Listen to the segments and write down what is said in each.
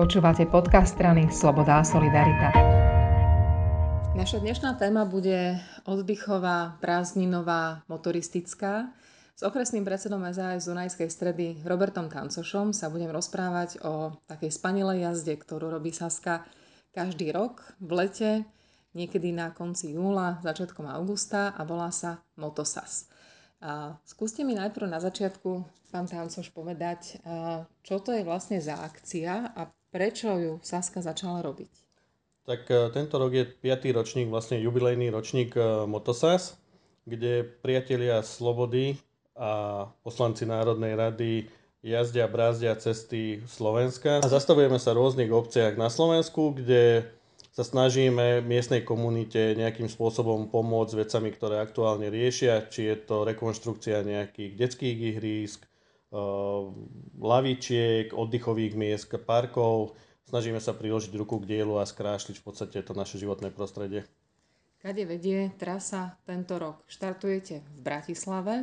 Počúvate podcast strany Sloboda a Solidarita. Naša dnešná téma bude oddychová, prázdninová, motoristická. S okresným predsedom SAS Dunajskej stredy Robertom Tancošom sa budem rozprávať o takej spanilej jazde, ktorú robí Saska každý rok v lete, niekedy na konci júla, začiatkom augusta a volá sa Motosas. A skúste mi najprv na začiatku, pán Tancoš, povedať, čo to je vlastne za akcia a prečo ju Saska začala robiť. Tak e, tento rok je 5. ročník, vlastne jubilejný ročník e, Motosas, kde priatelia Slobody a poslanci Národnej rady jazdia, brázdia cesty Slovenska. A zastavujeme sa v rôznych obciach na Slovensku, kde sa snažíme miestnej komunite nejakým spôsobom pomôcť vecami, ktoré aktuálne riešia, či je to rekonštrukcia nejakých detských ihrísk, lavičiek, oddychových miest, parkov. Snažíme sa priložiť ruku k dielu a skrášliť v podstate to naše životné prostredie. Kade vedie trasa tento rok? Štartujete v Bratislave?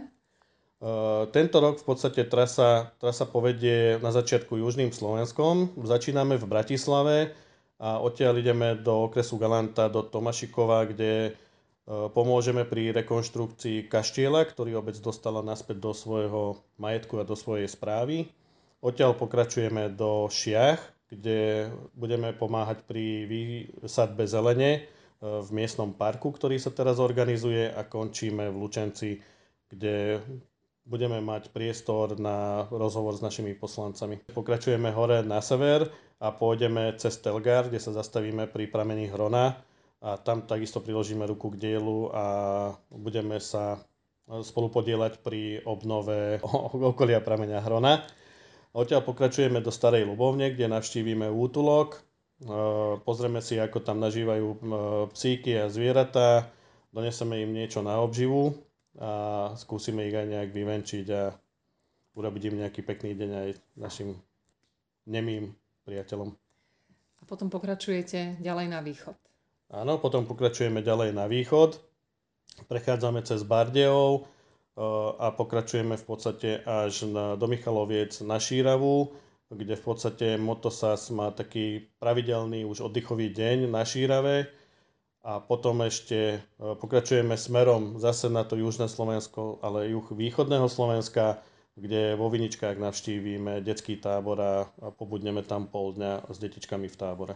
Uh, tento rok v podstate trasa, trasa povedie na začiatku južným Slovenskom. Začíname v Bratislave, a odtiaľ ideme do okresu Galanta, do Tomašikova, kde pomôžeme pri rekonštrukcii kaštieľa, ktorý obec dostala naspäť do svojho majetku a do svojej správy. Odtiaľ pokračujeme do Šiach, kde budeme pomáhať pri výsadbe zelene e, v miestnom parku, ktorý sa teraz organizuje a končíme v Lučenci, kde budeme mať priestor na rozhovor s našimi poslancami. Pokračujeme hore na sever a pôjdeme cez Telgar, kde sa zastavíme pri pramení Hrona a tam takisto priložíme ruku k dielu a budeme sa spolu podielať pri obnove okolia pramenia Hrona. Odtiaľ pokračujeme do Starej Lubovne, kde navštívime útulok, e, pozrieme si, ako tam nažívajú e, psíky a zvieratá, doneseme im niečo na obživu a skúsime ich aj nejak vyvenčiť a urobiť im nejaký pekný deň aj našim nemým priateľom. A potom pokračujete ďalej na východ. Áno, potom pokračujeme ďalej na východ. Prechádzame cez Bardejov e, a pokračujeme v podstate až na, do Michaloviec na Šíravu, kde v podstate Motosas má taký pravidelný už oddychový deň na Šírave a potom ešte e, pokračujeme smerom zase na to južné Slovensko, ale juh východného Slovenska, kde vo Viničkách navštívime detský tábor a pobudneme tam pol dňa s detičkami v tábore.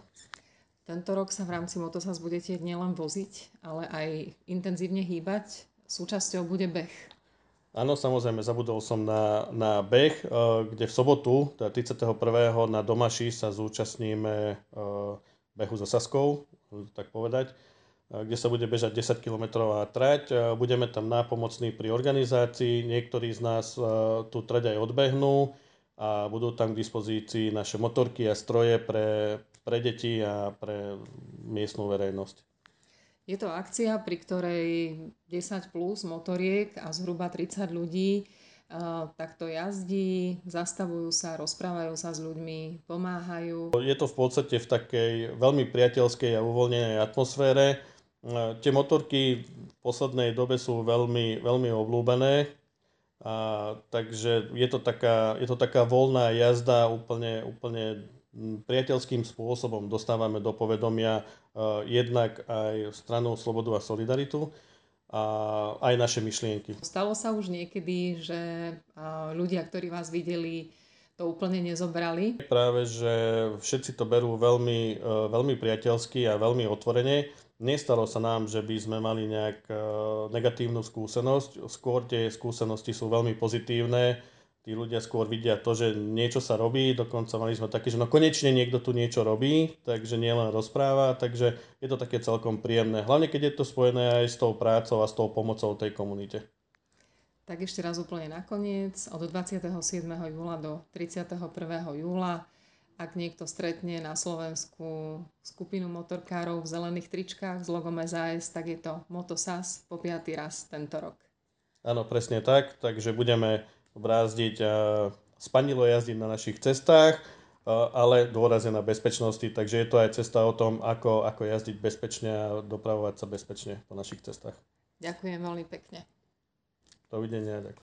Tento rok sa v rámci Motosas budete nielen voziť, ale aj intenzívne hýbať. Súčasťou bude beh. Áno, samozrejme, zabudol som na, na beh, e, kde v sobotu, teda 31. na Domaši sa zúčastníme e, behu so Saskou, tak povedať kde sa bude bežať 10 km trať. Budeme tam nápomocní pri organizácii, niektorí z nás tú trať aj odbehnú a budú tam k dispozícii naše motorky a stroje pre, pre deti a pre miestnú verejnosť. Je to akcia, pri ktorej 10 plus motoriek a zhruba 30 ľudí takto jazdí, zastavujú sa, rozprávajú sa s ľuďmi, pomáhajú. Je to v podstate v takej veľmi priateľskej a uvoľnenej atmosfére tie motorky v poslednej dobe sú veľmi, veľmi obľúbené, a, takže je to, taká, je to taká voľná jazda úplne, úplne priateľským spôsobom dostávame do povedomia uh, jednak aj stranu Slobodu a Solidaritu a aj naše myšlienky. Stalo sa už niekedy, že uh, ľudia, ktorí vás videli, to úplne nezobrali? Práve, že všetci to berú veľmi, uh, veľmi priateľsky a veľmi otvorene Nestalo sa nám, že by sme mali nejak e, negatívnu skúsenosť. Skôr tie skúsenosti sú veľmi pozitívne. Tí ľudia skôr vidia to, že niečo sa robí. Dokonca mali sme také, že no konečne niekto tu niečo robí, takže nielen rozpráva. Takže je to také celkom príjemné. Hlavne keď je to spojené aj s tou prácou a s tou pomocou tej komunite. Tak ešte raz úplne nakoniec. Od 27. júla do 31. júla ak niekto stretne na Slovensku skupinu motorkárov v zelených tričkách s logom SAS, tak je to Motosas po piatý raz tento rok. Áno, presne tak, takže budeme brázdiť spanilo jazdiť na našich cestách, ale dôrazne na bezpečnosti, takže je to aj cesta o tom, ako, ako jazdiť bezpečne a dopravovať sa bezpečne po našich cestách. Ďakujem veľmi pekne. Dovidenia. Ďakujem.